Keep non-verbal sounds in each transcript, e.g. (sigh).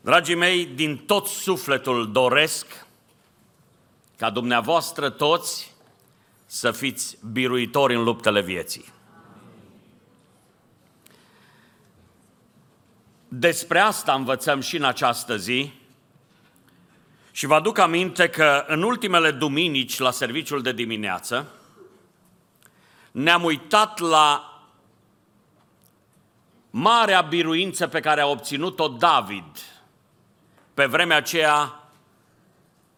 Dragii mei, din tot sufletul doresc ca dumneavoastră toți să fiți biruitori în luptele vieții. Despre asta învățăm și în această zi și vă aduc aminte că în ultimele duminici la serviciul de dimineață ne-am uitat la marea biruință pe care a obținut-o David. Pe vremea aceea,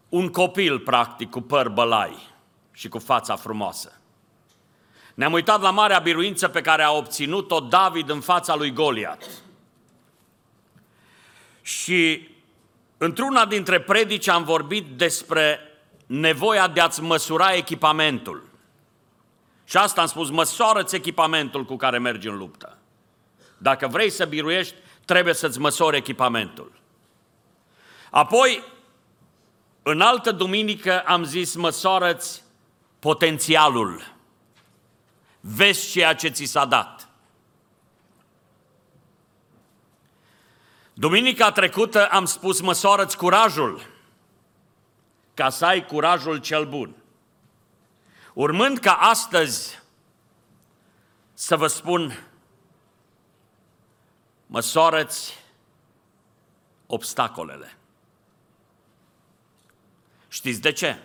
un copil, practic, cu păr bălai și cu fața frumoasă. Ne-am uitat la marea biruință pe care a obținut-o David în fața lui Goliat. Și într-una dintre predici am vorbit despre nevoia de a-ți măsura echipamentul. Și asta am spus, măsoară-ți echipamentul cu care mergi în luptă. Dacă vrei să biruiești, trebuie să-ți măsori echipamentul. Apoi, în altă duminică am zis, măsoară-ți potențialul. Vezi ceea ce ți s-a dat. Duminica trecută am spus, măsoară-ți curajul, ca să ai curajul cel bun. Urmând ca astăzi să vă spun, măsoară-ți obstacolele. Știți de ce?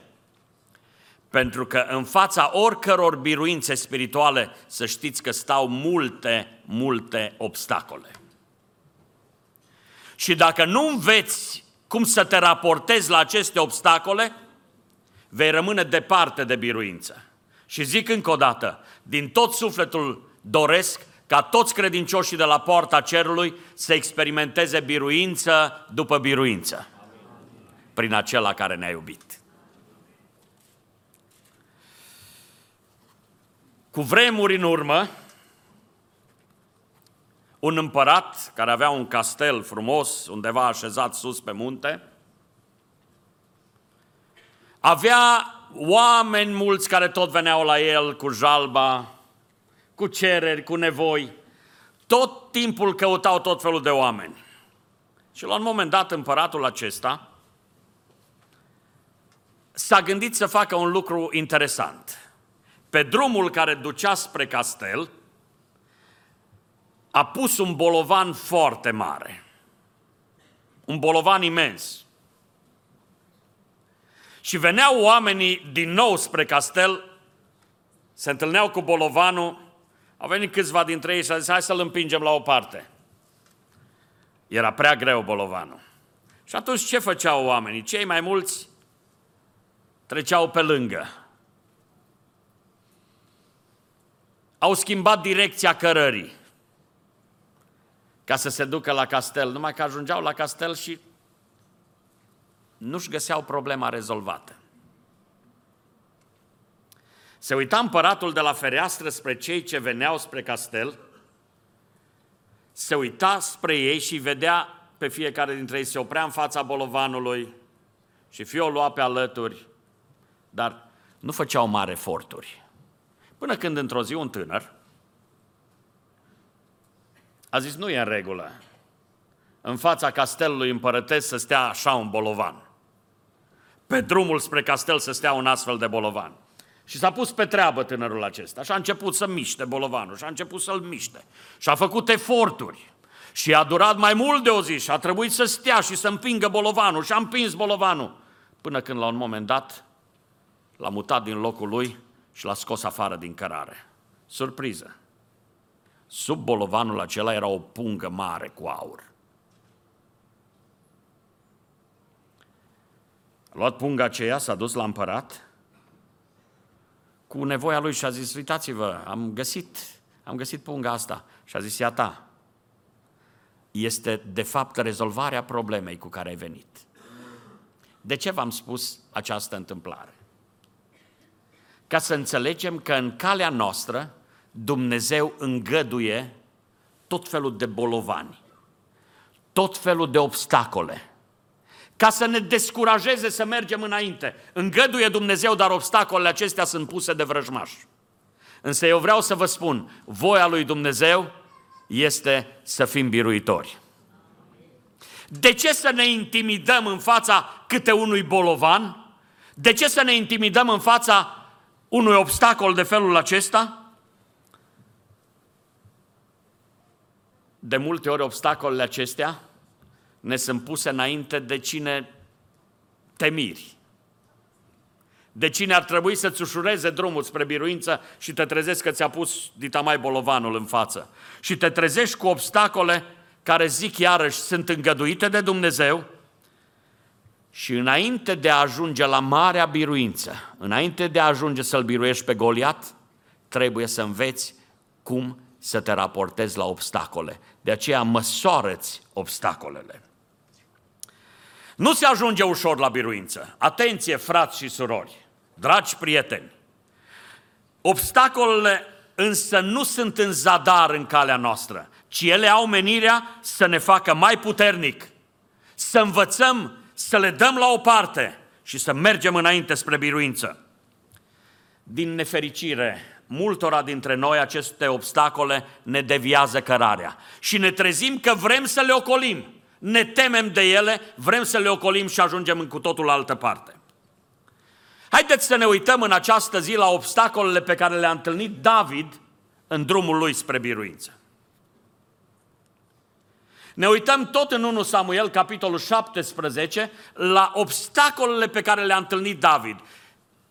Pentru că în fața oricăror biruințe spirituale, să știți că stau multe, multe obstacole. Și dacă nu înveți cum să te raportezi la aceste obstacole, vei rămâne departe de biruință. Și zic încă o dată, din tot sufletul doresc ca toți credincioșii de la poarta cerului să experimenteze biruință după biruință prin acela care ne-a iubit. Cu vremuri în urmă, un împărat care avea un castel frumos undeva așezat sus pe munte, avea oameni mulți care tot veneau la el cu jalba, cu cereri, cu nevoi. Tot timpul căutau tot felul de oameni. Și la un moment dat împăratul acesta s-a gândit să facă un lucru interesant. Pe drumul care ducea spre castel, a pus un bolovan foarte mare. Un bolovan imens. Și veneau oamenii din nou spre castel, se întâlneau cu bolovanul, au venit câțiva dintre ei și au zis, hai să-l împingem la o parte. Era prea greu bolovanul. Și atunci ce făceau oamenii? Cei mai mulți treceau pe lângă. Au schimbat direcția cărării ca să se ducă la castel, numai că ajungeau la castel și nu-și găseau problema rezolvată. Se uita împăratul de la fereastră spre cei ce veneau spre castel, se uita spre ei și vedea pe fiecare dintre ei, se oprea în fața bolovanului și fie o lua pe alături, dar nu făceau mari eforturi. Până când într-o zi un tânăr a zis, nu e în regulă, în fața castelului împărătesc să stea așa un bolovan. Pe drumul spre castel să stea un astfel de bolovan. Și s-a pus pe treabă tânărul acesta și a început să miște bolovanul și a început să-l miște. Și a făcut eforturi. Și a durat mai mult de o zi și a trebuit să stea și să împingă bolovanul și a împins bolovanul. Până când la un moment dat l-a mutat din locul lui și l-a scos afară din cărare. Surpriză! Sub bolovanul acela era o pungă mare cu aur. A luat punga aceea, s-a dus la împărat cu nevoia lui și a zis, uitați-vă, am găsit, am găsit punga asta. Și a zis, ia ta, este de fapt rezolvarea problemei cu care ai venit. De ce v-am spus această întâmplare? Ca să înțelegem că în calea noastră Dumnezeu îngăduie tot felul de bolovani, tot felul de obstacole, ca să ne descurajeze să mergem înainte. Îngăduie Dumnezeu, dar obstacolele acestea sunt puse de vrăjmași. Însă eu vreau să vă spun, voia lui Dumnezeu este să fim biruitori. De ce să ne intimidăm în fața câte unui bolovan? De ce să ne intimidăm în fața unui obstacol de felul acesta? De multe ori obstacolele acestea ne sunt puse înainte de cine te miri. De cine ar trebui să-ți ușureze drumul spre biruință și te trezești că ți-a pus dita mai bolovanul în față. Și te trezești cu obstacole care, zic iarăși, sunt îngăduite de Dumnezeu și înainte de a ajunge la marea biruință, înainte de a ajunge să-l biruiești pe Goliat, trebuie să înveți cum să te raportezi la obstacole. De aceea măsoară-ți obstacolele. Nu se ajunge ușor la biruință. Atenție, frați și surori, dragi prieteni. Obstacolele însă nu sunt în zadar în calea noastră, ci ele au menirea să ne facă mai puternic, să învățăm să le dăm la o parte și să mergem înainte spre biruință. Din nefericire, multora dintre noi aceste obstacole ne deviază cărarea și ne trezim că vrem să le ocolim. Ne temem de ele, vrem să le ocolim și ajungem în cu totul altă parte. Haideți să ne uităm în această zi la obstacolele pe care le-a întâlnit David în drumul lui spre biruință. Ne uităm tot în 1 Samuel, capitolul 17, la obstacolele pe care le-a întâlnit David.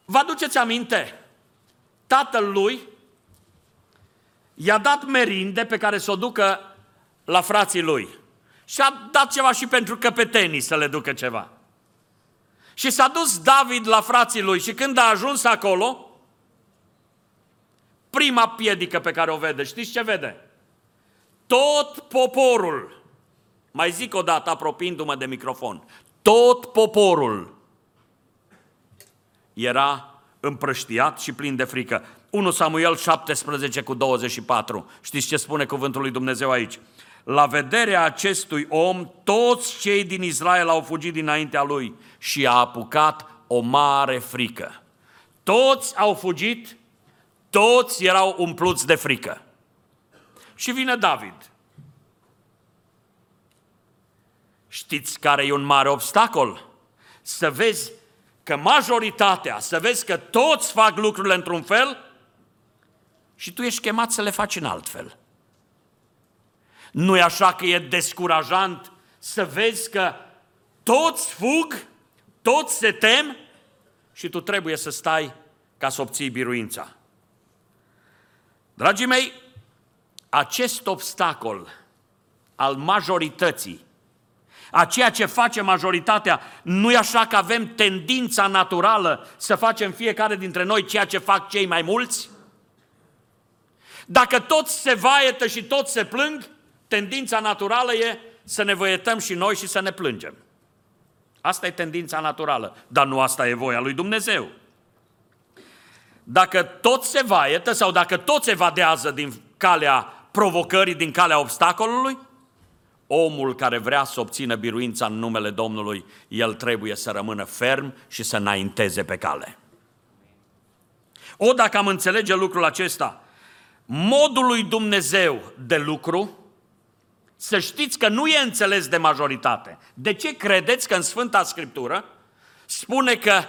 Vă aduceți aminte? Tatăl lui i-a dat merinde pe care să o ducă la frații lui. Și a dat ceva și pentru căpetenii să le ducă ceva. Și s-a dus David la frații lui și când a ajuns acolo, prima piedică pe care o vede, știți ce vede? Tot poporul mai zic o dată, apropiindu-mă de microfon. Tot poporul era împrăștiat și plin de frică. 1 Samuel 17 cu 24. Știți ce spune cuvântul lui Dumnezeu aici? La vederea acestui om, toți cei din Israel au fugit dinaintea lui și a apucat o mare frică. Toți au fugit, toți erau umpluți de frică. Și vine David Știți care e un mare obstacol? Să vezi că majoritatea, să vezi că toți fac lucrurile într-un fel și tu ești chemat să le faci în alt fel. Nu e așa că e descurajant să vezi că toți fug, toți se tem și tu trebuie să stai ca să obții biruința. Dragii mei, acest obstacol al majorității a ceea ce face majoritatea. Nu e așa că avem tendința naturală să facem fiecare dintre noi ceea ce fac cei mai mulți? Dacă toți se vaietă și toți se plâng, tendința naturală e să ne văietăm și noi și să ne plângem. Asta e tendința naturală, dar nu asta e voia lui Dumnezeu. Dacă tot se vaietă sau dacă tot se vadează din calea provocării, din calea obstacolului, omul care vrea să obțină biruința în numele Domnului, el trebuie să rămână ferm și să înainteze pe cale. O, dacă am înțelege lucrul acesta, modul lui Dumnezeu de lucru, să știți că nu e înțeles de majoritate. De ce credeți că în Sfânta Scriptură spune că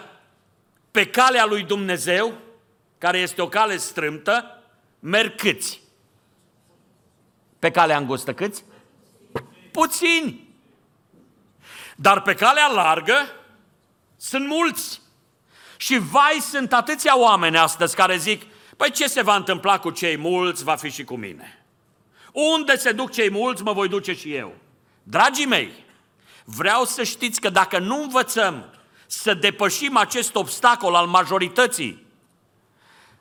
pe calea lui Dumnezeu, care este o cale strâmtă, merg câți? Pe calea îngustă câți? Puțini. Dar pe calea largă sunt mulți. Și vai, sunt atâția oameni astăzi care zic, păi ce se va întâmpla cu cei mulți, va fi și cu mine. Unde se duc cei mulți, mă voi duce și eu. Dragii mei, vreau să știți că dacă nu învățăm să depășim acest obstacol al majorității,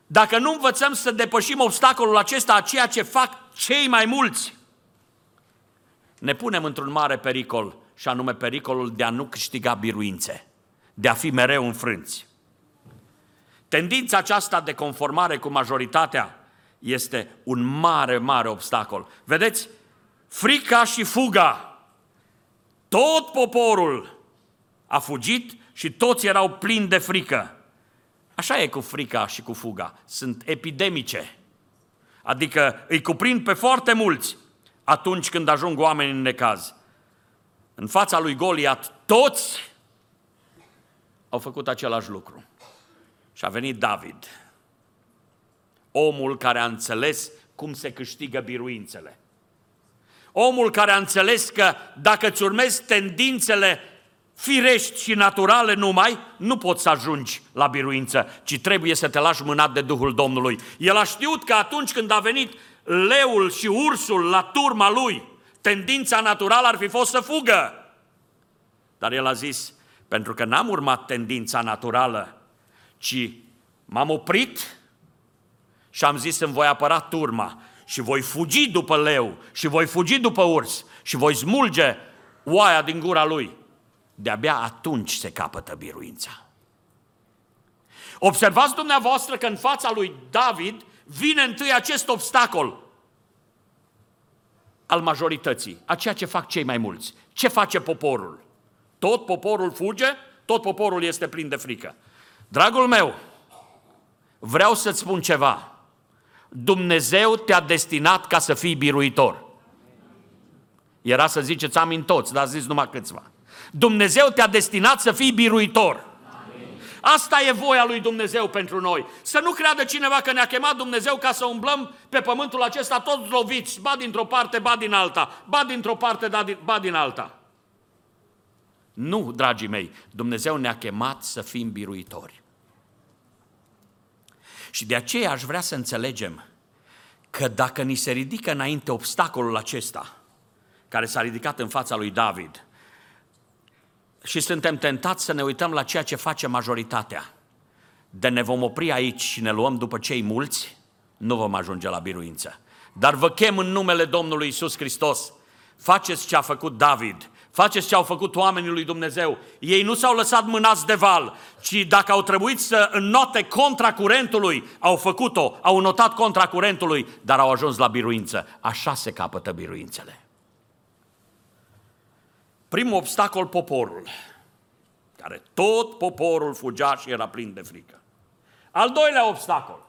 dacă nu învățăm să depășim obstacolul acesta a ceea ce fac cei mai mulți, ne punem într-un mare pericol, și anume pericolul de a nu câștiga biruințe, de a fi mereu înfrânți. Tendința aceasta de conformare cu majoritatea este un mare, mare obstacol. Vedeți? Frica și fuga. Tot poporul a fugit și toți erau plini de frică. Așa e cu frica și cu fuga. Sunt epidemice. Adică îi cuprind pe foarte mulți atunci când ajung oameni în necaz. în fața lui Goliat, toți au făcut același lucru. Și a venit David, omul care a înțeles cum se câștigă biruințele. Omul care a înțeles că dacă îți urmezi tendințele firești și naturale numai, nu poți să ajungi la biruință, ci trebuie să te lași mânat de Duhul Domnului. El a știut că atunci când a venit leul și ursul la turma lui, tendința naturală ar fi fost să fugă. Dar el a zis, pentru că n-am urmat tendința naturală, ci m-am oprit și am zis îmi voi apăra turma și voi fugi după leu și voi fugi după urs și voi smulge oaia din gura lui. De-abia atunci se capătă biruința. Observați dumneavoastră că în fața lui David vine întâi acest obstacol al majorității, a ceea ce fac cei mai mulți. Ce face poporul? Tot poporul fuge, tot poporul este plin de frică. Dragul meu, vreau să-ți spun ceva. Dumnezeu te-a destinat ca să fii biruitor. Era să ziceți amin toți, dar zis numai câțiva. Dumnezeu te-a destinat să fii biruitor. Asta e voia lui Dumnezeu pentru noi. Să nu creadă cineva că ne-a chemat Dumnezeu ca să umblăm pe pământul acesta toți loviți, ba dintr-o parte, ba din alta, ba dintr-o parte, ba din alta. Nu, dragii mei, Dumnezeu ne-a chemat să fim biruitori. Și de aceea aș vrea să înțelegem că dacă ni se ridică înainte obstacolul acesta, care s-a ridicat în fața lui David, și suntem tentați să ne uităm la ceea ce face majoritatea, de ne vom opri aici și ne luăm după cei mulți, nu vom ajunge la biruință. Dar vă chem în numele Domnului Isus Hristos, faceți ce a făcut David, Faceți ce au făcut oamenii lui Dumnezeu. Ei nu s-au lăsat mânați de val, ci dacă au trebuit să înnote contra curentului, au făcut-o, au notat contra curentului, dar au ajuns la biruință. Așa se capătă biruințele. Primul obstacol, poporul, care tot poporul fugea și era plin de frică. Al doilea obstacol,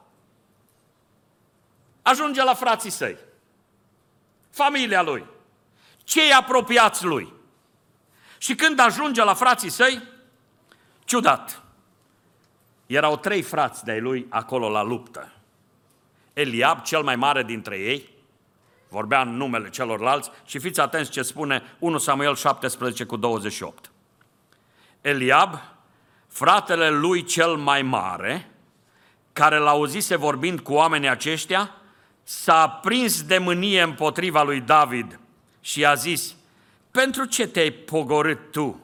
ajunge la frații săi, familia lui, cei apropiați lui. Și când ajunge la frații săi, ciudat, erau trei frați de-ai lui acolo la luptă. Eliab, cel mai mare dintre ei, vorbea în numele celorlalți și fiți atenți ce spune 1 Samuel 17 cu 28. Eliab, fratele lui cel mai mare, care l-auzise vorbind cu oamenii aceștia, s-a prins de mânie împotriva lui David și a zis, pentru ce te-ai pogorât tu?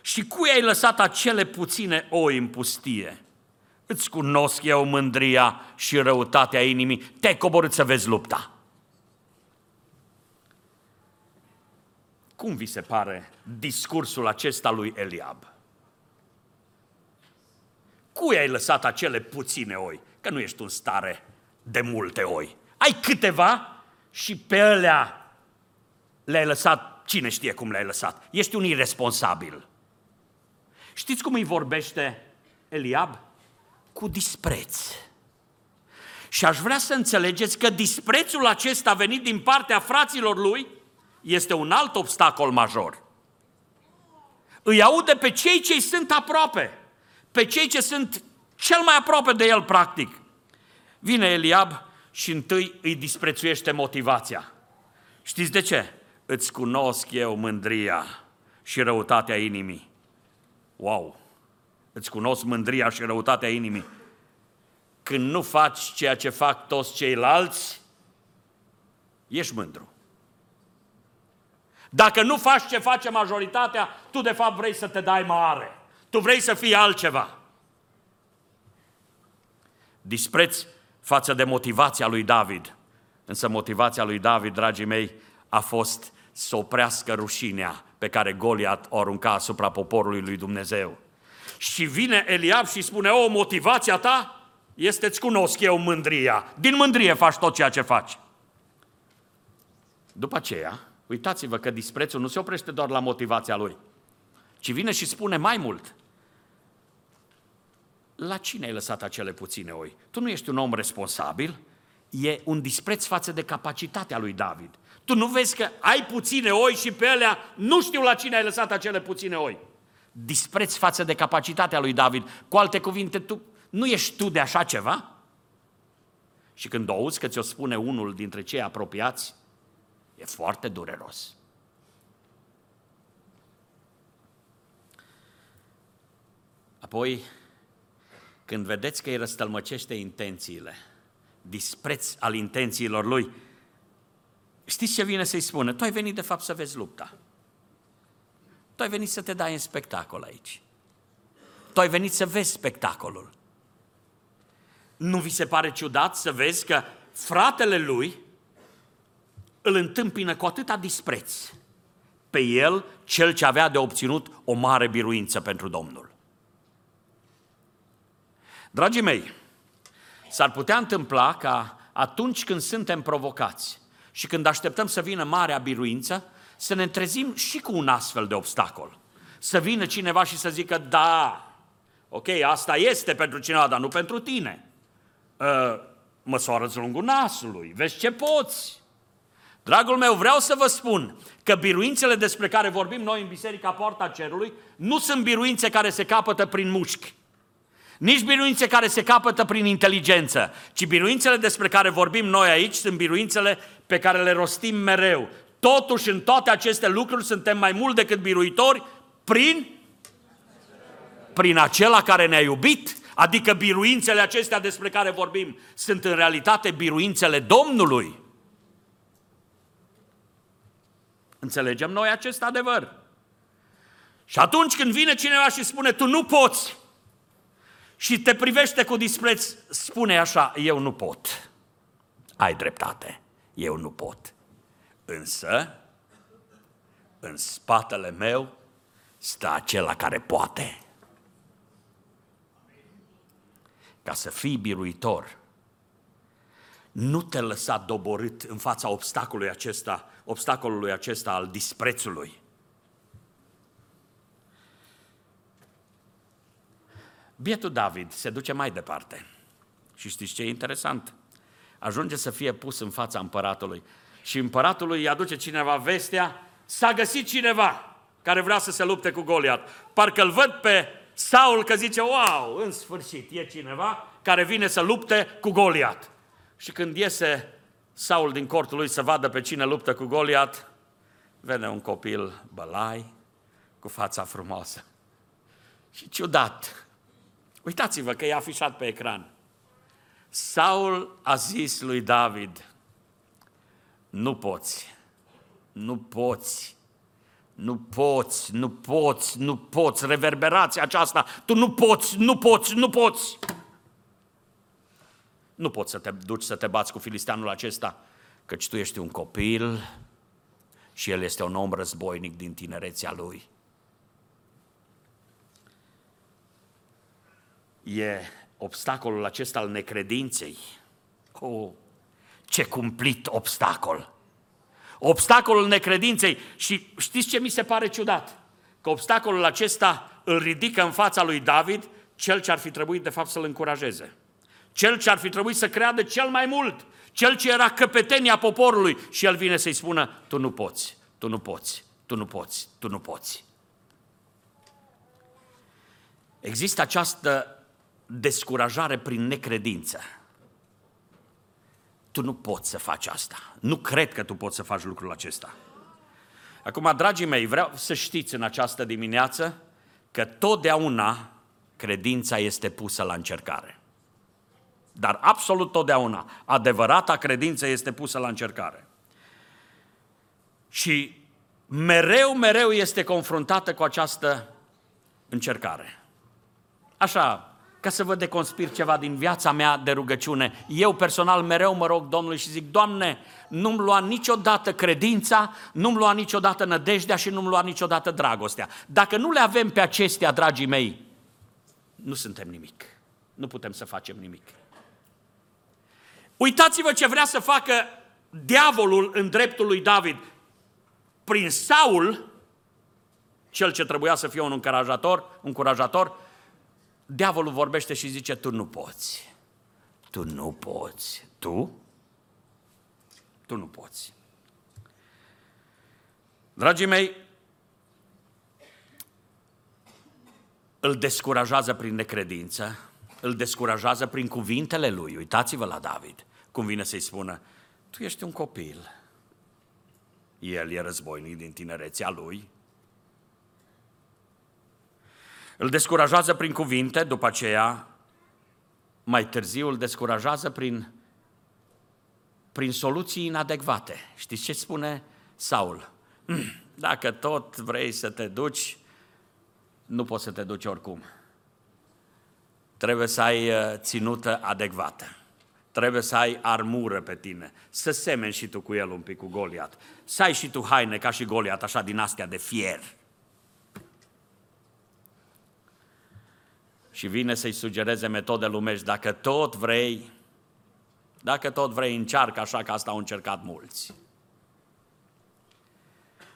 Și cui ai lăsat acele puține oi în pustie? Îți cunosc eu mândria și răutatea inimii, te-ai coborât să vezi lupta. Cum vi se pare discursul acesta lui Eliab? Cui ai lăsat acele puține oi? Că nu ești în stare de multe oi. Ai câteva și pe alea le-ai lăsat Cine știe cum le-ai lăsat? Ești un irresponsabil. Știți cum îi vorbește Eliab? Cu dispreț. Și aș vrea să înțelegeți că disprețul acesta venit din partea fraților lui este un alt obstacol major. Îi aude pe cei ce sunt aproape, pe cei ce sunt cel mai aproape de el, practic. Vine Eliab și întâi îi disprețuiește motivația. Știți de ce? îți cunosc eu mândria și răutatea inimii. Wow! Îți cunosc mândria și răutatea inimii. Când nu faci ceea ce fac toți ceilalți, ești mândru. Dacă nu faci ce face majoritatea, tu de fapt vrei să te dai mare. Tu vrei să fii altceva. Dispreț față de motivația lui David. Însă motivația lui David, dragii mei, a fost să oprească rușinea pe care Goliat o arunca asupra poporului lui Dumnezeu. Și vine Eliab și spune, o, motivația ta este, îți cunosc eu mândria. Din mândrie faci tot ceea ce faci. După aceea, uitați-vă că disprețul nu se oprește doar la motivația lui, ci vine și spune mai mult. La cine ai lăsat acele puține oi? Tu nu ești un om responsabil? e un dispreț față de capacitatea lui David. Tu nu vezi că ai puține oi și pe alea nu știu la cine ai lăsat acele puține oi. Dispreț față de capacitatea lui David. Cu alte cuvinte, tu nu ești tu de așa ceva? Și când auzi că ți-o spune unul dintre cei apropiați, e foarte dureros. Apoi, când vedeți că îi răstălmăcește intențiile, dispreț al intențiilor lui, știți ce vine să-i spună? Tu ai venit de fapt să vezi lupta. Tu ai venit să te dai în spectacol aici. Tu ai venit să vezi spectacolul. Nu vi se pare ciudat să vezi că fratele lui îl întâmpină cu atâta dispreț pe el, cel ce avea de obținut o mare biruință pentru Domnul. Dragii mei, s-ar putea întâmpla ca atunci când suntem provocați și când așteptăm să vină marea biruință, să ne trezim și cu un astfel de obstacol. Să vină cineva și să zică, da, ok, asta este pentru cineva, dar nu pentru tine. Uh, măsoară-ți lungul nasului, vezi ce poți. Dragul meu, vreau să vă spun că biruințele despre care vorbim noi în Biserica Poarta Cerului nu sunt biruințe care se capătă prin mușchi. Nici biruințe care se capătă prin inteligență, ci biruințele despre care vorbim noi aici sunt biruințele pe care le rostim mereu. Totuși, în toate aceste lucruri suntem mai mult decât biruitori prin, prin acela care ne-a iubit, adică biruințele acestea despre care vorbim sunt în realitate biruințele Domnului. Înțelegem noi acest adevăr. Și atunci când vine cineva și spune, tu nu poți, și te privește cu dispreț, spune așa, eu nu pot. Ai dreptate, eu nu pot. Însă, în spatele meu stă acela care poate. Ca să fii biruitor, nu te lăsa doborât în fața obstacolului acesta, obstacolului acesta al disprețului. Bietul David se duce mai departe. Și știți ce e interesant? Ajunge să fie pus în fața împăratului. Și împăratul îi aduce cineva vestea, s-a găsit cineva care vrea să se lupte cu Goliat. Parcă îl văd pe Saul că zice, wow, în sfârșit e cineva care vine să lupte cu Goliat. Și când iese Saul din cortul lui să vadă pe cine luptă cu Goliat, vede un copil bălai, cu fața frumoasă. Și ciudat, Uitați-vă că e afișat pe ecran. Saul a zis lui David, nu poți, nu poți, nu poți, nu poți, nu poți, reverberația aceasta, tu nu poți, nu poți, nu poți. Nu poți să te duci să te bați cu filisteanul acesta, căci tu ești un copil și el este un om războinic din tinerețea lui. e obstacolul acesta al necredinței. Oh, ce cumplit obstacol! Obstacolul necredinței și știți ce mi se pare ciudat? Că obstacolul acesta îl ridică în fața lui David cel ce ar fi trebuit de fapt să-l încurajeze. Cel ce ar fi trebuit să creadă cel mai mult, cel ce era căpetenia poporului și el vine să-i spună, tu nu poți, tu nu poți, tu nu poți, tu nu poți. Există această descurajare prin necredință. Tu nu poți să faci asta. Nu cred că tu poți să faci lucrul acesta. Acum, dragii mei, vreau să știți în această dimineață că totdeauna credința este pusă la încercare. Dar absolut totdeauna adevărata credință este pusă la încercare. Și mereu, mereu este confruntată cu această încercare. Așa, ca să vă deconspir ceva din viața mea de rugăciune. Eu personal mereu mă rog Domnului și zic, Doamne, nu-mi lua niciodată credința, nu-mi lua niciodată nădejdea și nu-mi lua niciodată dragostea. Dacă nu le avem pe acestea, dragii mei, nu suntem nimic. Nu putem să facem nimic. Uitați-vă ce vrea să facă diavolul în dreptul lui David. Prin Saul, cel ce trebuia să fie un încurajator, încurajator diavolul vorbește și zice, tu nu poți. Tu nu poți. Tu? tu nu poți. Dragii mei, îl descurajează prin necredință, îl descurajează prin cuvintele lui. Uitați-vă la David, cum vine să-i spună, tu ești un copil. El e războinic din tinerețea lui. Îl descurajează prin cuvinte, după aceea, mai târziu îl descurajează prin, prin soluții inadecvate. Știți ce spune Saul? (clears throat) Dacă tot vrei să te duci, nu poți să te duci oricum. Trebuie să ai uh, ținută adecvată. Trebuie să ai armură pe tine, să semeni și tu cu el un pic, cu Goliat. Să ai și tu haine ca și Goliat, așa din astea de fier. Și vine să-i sugereze metode lumești, dacă tot vrei, dacă tot vrei, încearcă așa, că asta au încercat mulți.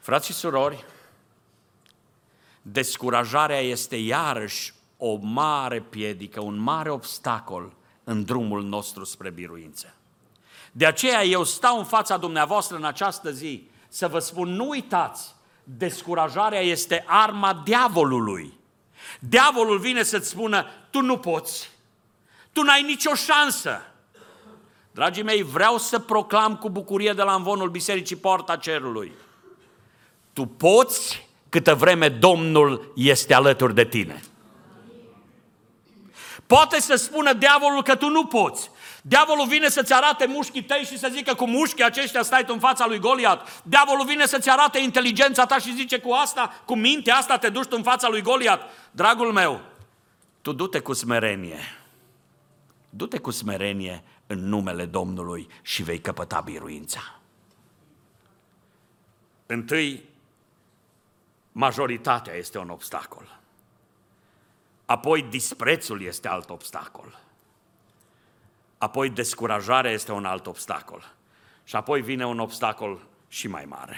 Frați și surori, descurajarea este iarăși o mare piedică, un mare obstacol în drumul nostru spre biruință. De aceea eu stau în fața dumneavoastră în această zi să vă spun, nu uitați, descurajarea este arma diavolului. Diavolul vine să-ți spună, tu nu poți, tu n-ai nicio șansă. Dragii mei, vreau să proclam cu bucurie de la învonul Bisericii Poarta Cerului. Tu poți câtă vreme Domnul este alături de tine. Poate să spună diavolul că tu nu poți. Diavolul vine să-ți arate mușchii tăi și să zică cu mușchii aceștia stai tu în fața lui Goliat. Diavolul vine să-ți arate inteligența ta și zice cu asta, cu mintea asta te duci tu în fața lui Goliat. Dragul meu, tu du-te cu smerenie. Du-te cu smerenie în numele Domnului și vei căpăta biruința. Întâi, majoritatea este un obstacol. Apoi disprețul este alt obstacol. Apoi descurajarea este un alt obstacol. Și apoi vine un obstacol și mai mare.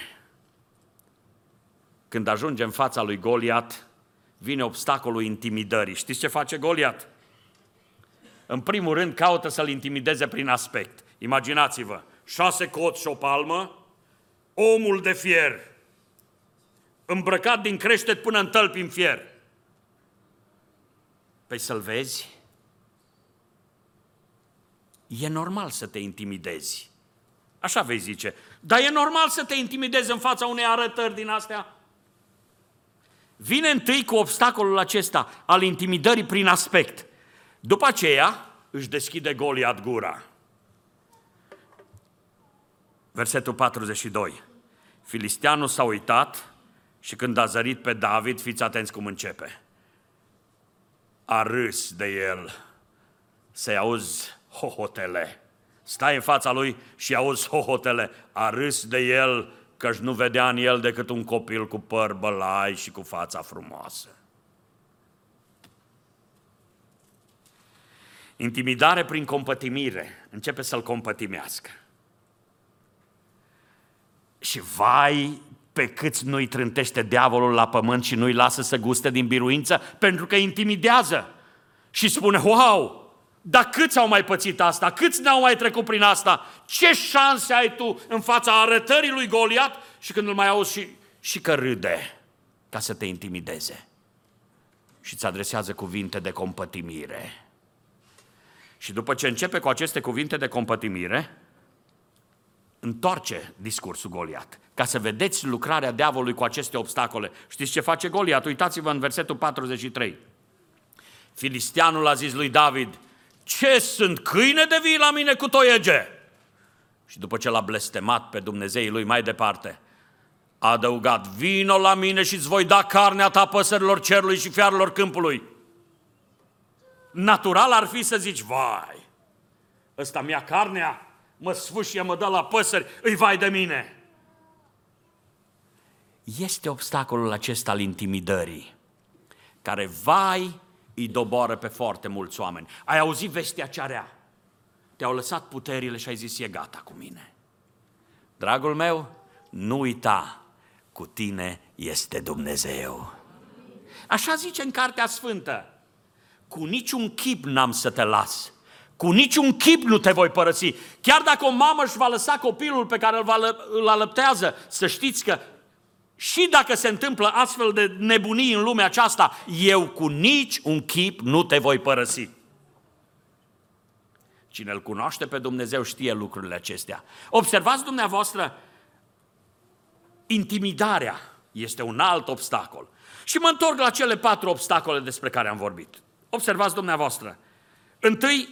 Când ajunge în fața lui Goliat, vine obstacolul intimidării. Știți ce face Goliat? În primul rând caută să-l intimideze prin aspect. Imaginați-vă, șase coți și o palmă, omul de fier, îmbrăcat din creștet până în tălpi în fier. Păi să-l vezi, e normal să te intimidezi. Așa vei zice. Dar e normal să te intimidezi în fața unei arătări din astea? Vine întâi cu obstacolul acesta al intimidării prin aspect. După aceea își deschide Goliat gura. Versetul 42. Filisteanul s-a uitat și când a zărit pe David, fiți atenți cum începe a râs de el. Să-i auzi hohotele. Stai în fața lui și auzi hohotele. A râs de el că nu vedea în el decât un copil cu păr bălai și cu fața frumoasă. Intimidare prin compătimire. Începe să-l compătimească. Și vai pe câți nu-i trântește diavolul la pământ și nu-i lasă să guste din biruință, pentru că intimidează. Și spune, wow, dar câți au mai pățit asta? Câți n-au mai trecut prin asta? Ce șanse ai tu în fața arătării lui Goliat? Și când îl mai auzi și, și că râde ca să te intimideze. Și îți adresează cuvinte de compătimire. Și după ce începe cu aceste cuvinte de compătimire, întoarce discursul Goliat, ca să vedeți lucrarea diavolului cu aceste obstacole. Știți ce face Goliat? Uitați-vă în versetul 43. Filistianul a zis lui David, ce sunt câine de vii la mine cu toiege? Și după ce l-a blestemat pe Dumnezeii lui mai departe, a adăugat, vino la mine și îți voi da carnea ta păsărilor cerului și fiarelor câmpului. Natural ar fi să zici, vai, ăsta mi-a carnea, mă sfâșie, mă dă la păsări, îi vai de mine. Este obstacolul acesta al intimidării, care vai îi doboară pe foarte mulți oameni. Ai auzit vestea cea rea. Te-au lăsat puterile și ai zis, e gata cu mine. Dragul meu, nu uita, cu tine este Dumnezeu. Așa zice în Cartea Sfântă. Cu niciun chip n-am să te las Cu niciun chip nu te voi părăsi. Chiar dacă o mamă își va lăsa copilul pe care îl, va, îl alăptează, să știți că și dacă se întâmplă astfel de nebunii în lumea aceasta, eu cu nici un chip nu te voi părăsi. Cine îl cunoaște pe Dumnezeu știe lucrurile acestea. Observați dumneavoastră, intimidarea este un alt obstacol. Și mă întorc la cele patru obstacole despre care am vorbit. Observați dumneavoastră. Întâi,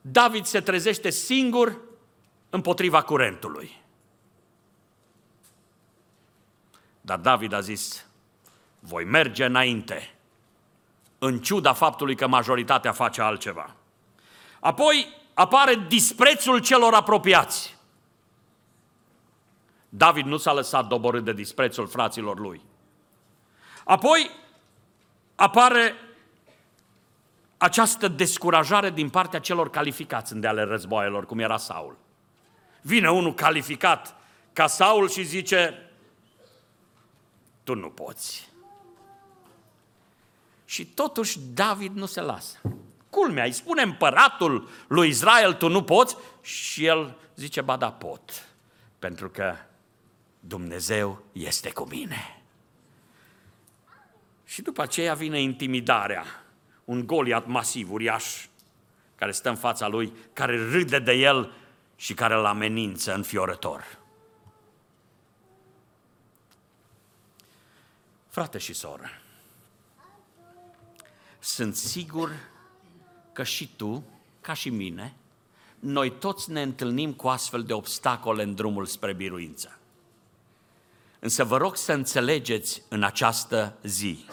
David se trezește singur împotriva curentului. Dar David a zis, voi merge înainte, în ciuda faptului că majoritatea face altceva. Apoi apare disprețul celor apropiați. David nu s-a lăsat doborât de disprețul fraților lui. Apoi apare această descurajare din partea celor calificați în deale războaielor, cum era Saul. Vine unul calificat ca Saul și zice, tu nu poți. Și totuși David nu se lasă. Culmea, îi spune împăratul lui Israel, tu nu poți? Și el zice, ba da, pot. Pentru că Dumnezeu este cu mine. Și după aceea vine intimidarea. Un goliat masiv, uriaș, care stă în fața lui, care râde de el și care îl amenință înfiorător. Frate și soră, sunt sigur că și tu, ca și mine, noi toți ne întâlnim cu astfel de obstacole în drumul spre biruință. Însă vă rog să înțelegeți în această zi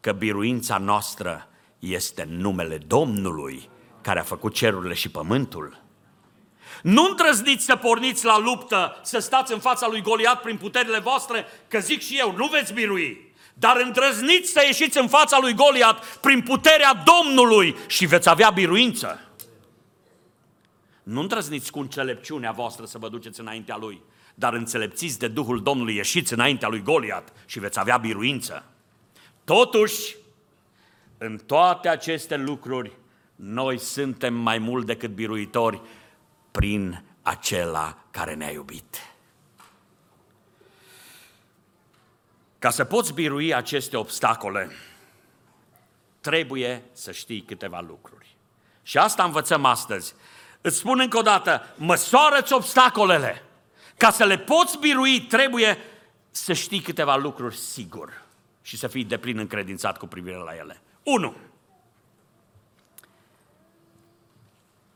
că biruința noastră este numele Domnului care a făcut cerurile și pământul. Nu îndrăzniți să porniți la luptă, să stați în fața lui Goliat prin puterile voastre, că zic și eu, nu veți birui. Dar îndrăzniți să ieșiți în fața lui Goliat prin puterea Domnului și veți avea biruință. Nu îndrăzniți cu înțelepciunea voastră să vă duceți înaintea lui, dar înțelepțiți de Duhul Domnului, ieșiți înaintea lui Goliat și veți avea biruință. Totuși, în toate aceste lucruri, noi suntem mai mult decât biruitori prin acela care ne-a iubit. Ca să poți birui aceste obstacole, trebuie să știi câteva lucruri. Și asta învățăm astăzi. Îți spun încă o dată, măsoară-ți obstacolele. Ca să le poți birui, trebuie să știi câteva lucruri sigur și să fii deplin încredințat cu privire la ele. 1.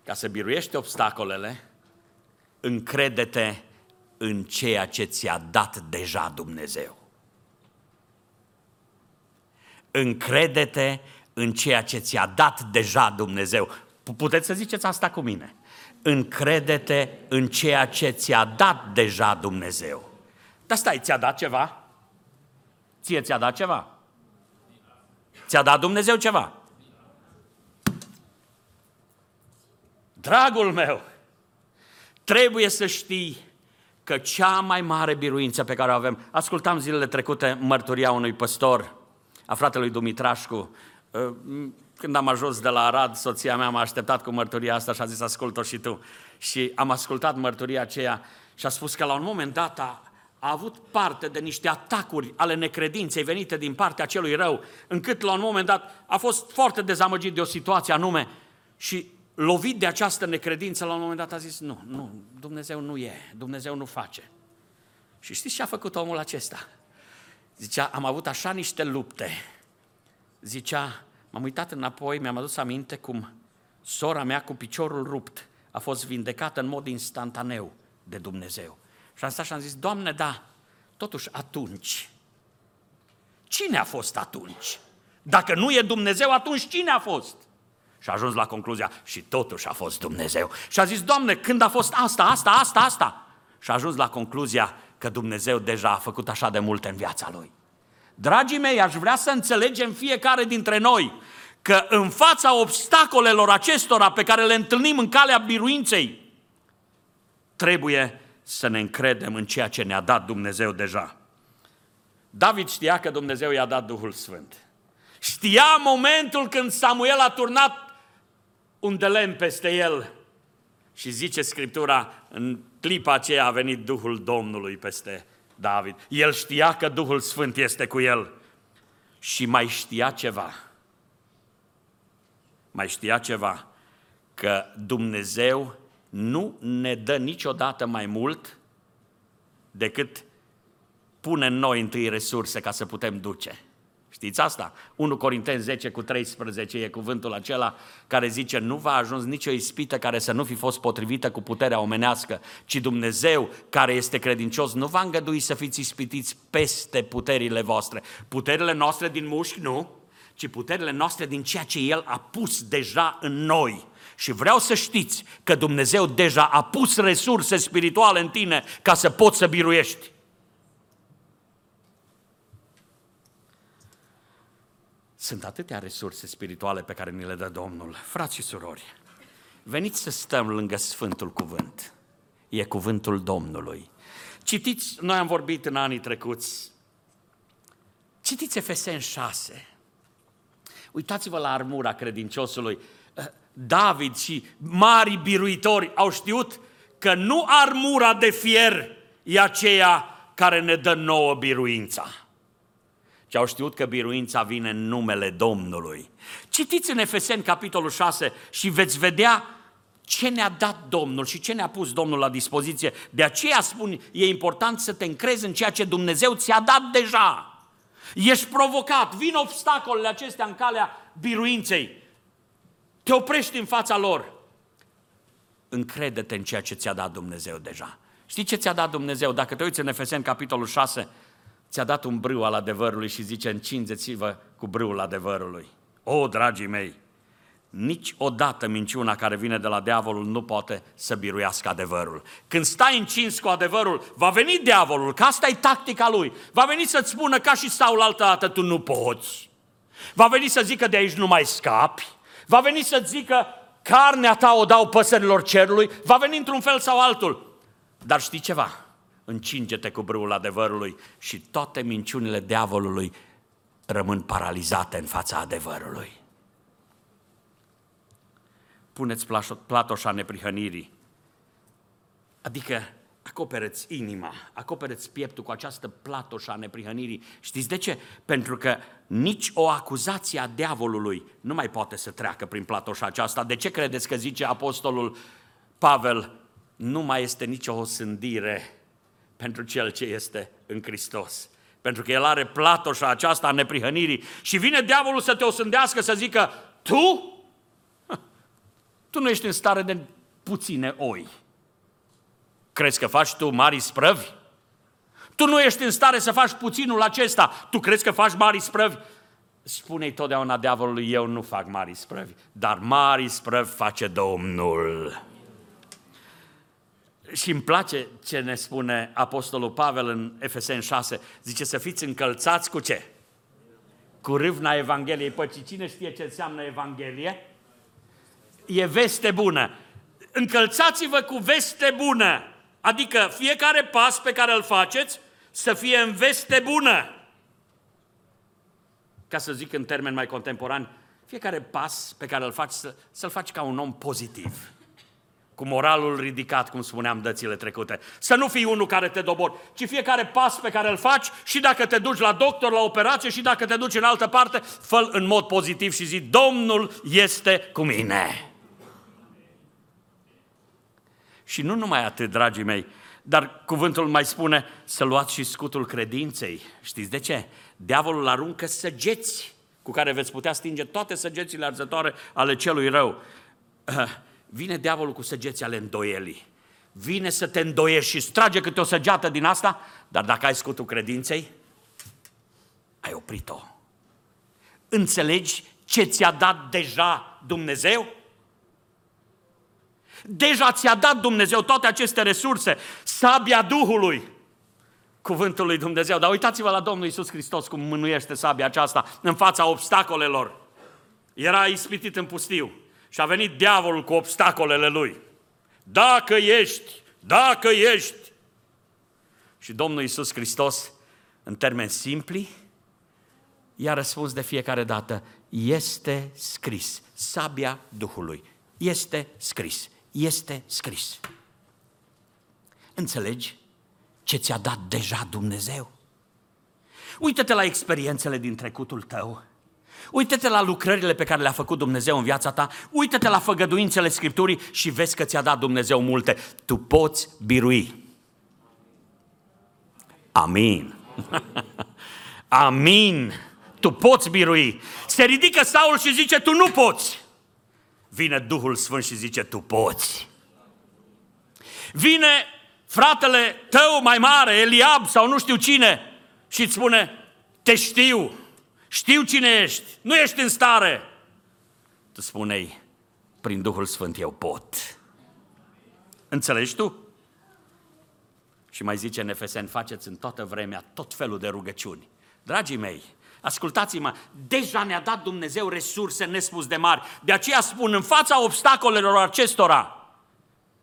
Ca să biruiești obstacolele, încredete în ceea ce ți-a dat deja Dumnezeu. Încredete în ceea ce ți-a dat deja Dumnezeu. Puteți să ziceți asta cu mine. Încredete în ceea ce ți-a dat deja Dumnezeu. Dar stai, ți-a dat ceva? Ție ți-a dat ceva? Ți-a dat Dumnezeu ceva? Dragul meu, trebuie să știi că cea mai mare biruință pe care o avem, ascultam zilele trecute mărturia unui păstor, a fratelui Dumitrașcu, ă, când am ajuns de la Arad, soția mea m-a așteptat cu mărturia asta și a zis, ascult-o și tu. Și am ascultat mărturia aceea și a spus că la un moment dat a, a avut parte de niște atacuri ale necredinței venite din partea celui rău, încât la un moment dat a fost foarte dezamăgit de o situație anume și lovit de această necredință, la un moment dat a zis, nu, nu, Dumnezeu nu e, Dumnezeu nu face. Și știți ce a făcut omul acesta? Zicea, am avut așa niște lupte. Zicea, m-am uitat înapoi, mi-am adus aminte cum sora mea cu piciorul rupt a fost vindecată în mod instantaneu de Dumnezeu. Și am stat și am zis, Doamne, da, totuși atunci, cine a fost atunci? Dacă nu e Dumnezeu, atunci cine a fost? Și a ajuns la concluzia, și totuși a fost Dumnezeu. Și a zis, Doamne, când a fost asta, asta, asta, asta? Și a ajuns la concluzia că Dumnezeu deja a făcut așa de multe în viața lui. Dragii mei, aș vrea să înțelegem fiecare dintre noi că în fața obstacolelor acestora pe care le întâlnim în calea biruinței, trebuie să ne încredem în ceea ce ne-a dat Dumnezeu deja. David știa că Dumnezeu i-a dat Duhul Sfânt. Știa momentul când Samuel a turnat un de lemn peste el. Și zice Scriptura, în clipa aceea a venit Duhul Domnului peste David. El știa că Duhul Sfânt este cu el și mai știa ceva. Mai știa ceva, că Dumnezeu nu ne dă niciodată mai mult decât pune în noi întâi resurse ca să putem duce. Știți asta? 1 Corinteni 10 cu 13 e cuvântul acela care zice nu va ajuns nicio ispită care să nu fi fost potrivită cu puterea omenească, ci Dumnezeu care este credincios nu va îngădui să fiți ispitiți peste puterile voastre. Puterile noastre din mușchi nu, ci puterile noastre din ceea ce El a pus deja în noi. Și vreau să știți că Dumnezeu deja a pus resurse spirituale în tine ca să poți să biruiești. Sunt atâtea resurse spirituale pe care ni le dă Domnul. Frați și surori, veniți să stăm lângă Sfântul Cuvânt. E cuvântul Domnului. Citiți, noi am vorbit în anii trecuți, citiți Efeseni 6. Uitați-vă la armura credinciosului. David și mari biruitori au știut că nu armura de fier e aceea care ne dă nouă biruința ci au știut că biruința vine în numele Domnului. Citiți în Efeseni, capitolul 6, și veți vedea ce ne-a dat Domnul și ce ne-a pus Domnul la dispoziție. De aceea spun, e important să te încrezi în ceea ce Dumnezeu ți-a dat deja. Ești provocat, vin obstacolele acestea în calea biruinței. Te oprești în fața lor. Încrede-te în ceea ce ți-a dat Dumnezeu deja. Știi ce ți-a dat Dumnezeu? Dacă te uiți în Efeseni, capitolul 6, ți-a dat un brâu al adevărului și zice, încinzeți-vă cu brâul adevărului. O, dragii mei, nici odată minciuna care vine de la diavolul nu poate să biruiască adevărul. Când stai încins cu adevărul, va veni diavolul, că asta e tactica lui. Va veni să-ți spună ca și sau la altă dată, tu nu poți. Va veni să zică de aici nu mai scapi. Va veni să zică carnea ta o dau păsărilor cerului. Va veni într-un fel sau altul. Dar știi ceva? Încinge-te cu brâul adevărului și toate minciunile diavolului rămân paralizate în fața adevărului. Puneți platoșa neprihănirii, adică acopereți inima, acopereți pieptul cu această platoșă a neprihănirii. Știți de ce? Pentru că nici o acuzație a diavolului nu mai poate să treacă prin platoșa aceasta. De ce credeți că zice apostolul Pavel, nu mai este nicio osândire pentru cel ce este în Hristos. Pentru că el are platoșa aceasta a neprihănirii și vine diavolul să te osândească, să zică, tu? Tu nu ești în stare de puține oi. Crezi că faci tu mari sprăvi? Tu nu ești în stare să faci puținul acesta. Tu crezi că faci mari sprăvi? Spune-i totdeauna diavolului, eu nu fac mari sprăvi, dar mari sprăvi face Domnul. Și îmi place ce ne spune Apostolul Pavel în Efesen 6. Zice să fiți încălțați cu ce? Cu râvna Evangheliei. Păi cine știe ce înseamnă Evanghelie? E veste bună. Încălțați-vă cu veste bună. Adică fiecare pas pe care îl faceți să fie în veste bună. Ca să zic în termeni mai contemporani, fiecare pas pe care îl faci să, să-l faci ca un om pozitiv cu moralul ridicat, cum spuneam dățile trecute. Să nu fii unul care te dobori, ci fiecare pas pe care îl faci și dacă te duci la doctor, la operație și dacă te duci în altă parte, fă în mod pozitiv și zi, Domnul este cu mine. Și nu numai atât, dragii mei, dar cuvântul mai spune să luați și scutul credinței. Știți de ce? Diavolul aruncă săgeți cu care veți putea stinge toate săgețile arzătoare ale celui rău (clears throat) vine diavolul cu săgeți ale îndoielii. Vine să te îndoiești și strage câte o săgeată din asta, dar dacă ai scutul credinței, ai oprit-o. Înțelegi ce ți-a dat deja Dumnezeu? Deja ți-a dat Dumnezeu toate aceste resurse, sabia Duhului, cuvântul lui Dumnezeu. Dar uitați-vă la Domnul Isus Hristos cum mânuiește sabia aceasta în fața obstacolelor. Era ispitit în pustiu și a venit diavolul cu obstacolele lui. Dacă ești, dacă ești. Și Domnul Iisus Hristos, în termeni simpli, i-a răspuns de fiecare dată, este scris, sabia Duhului. este scris. Este scris. Înțelegi ce ți-a dat deja Dumnezeu? Uită-te la experiențele din trecutul tău. Uită-te la lucrările pe care le-a făcut Dumnezeu în viața ta. Uită-te la făgăduințele Scripturii și vezi că ți-a dat Dumnezeu multe. Tu poți birui. Amin. (laughs) Amin. Tu poți birui. Se ridică Saul și zice, tu nu poți. Vine Duhul Sfânt și zice, tu poți. Vine fratele tău mai mare, Eliab sau nu știu cine, și îți spune, te știu, știu cine ești, nu ești în stare. Tu spunei, prin Duhul Sfânt eu pot. Înțelegi tu? Și mai zice în Efeseni, faceți în toată vremea tot felul de rugăciuni. Dragii mei, ascultați-mă, deja ne-a dat Dumnezeu resurse nespus de mari. De aceea spun, în fața obstacolelor acestora,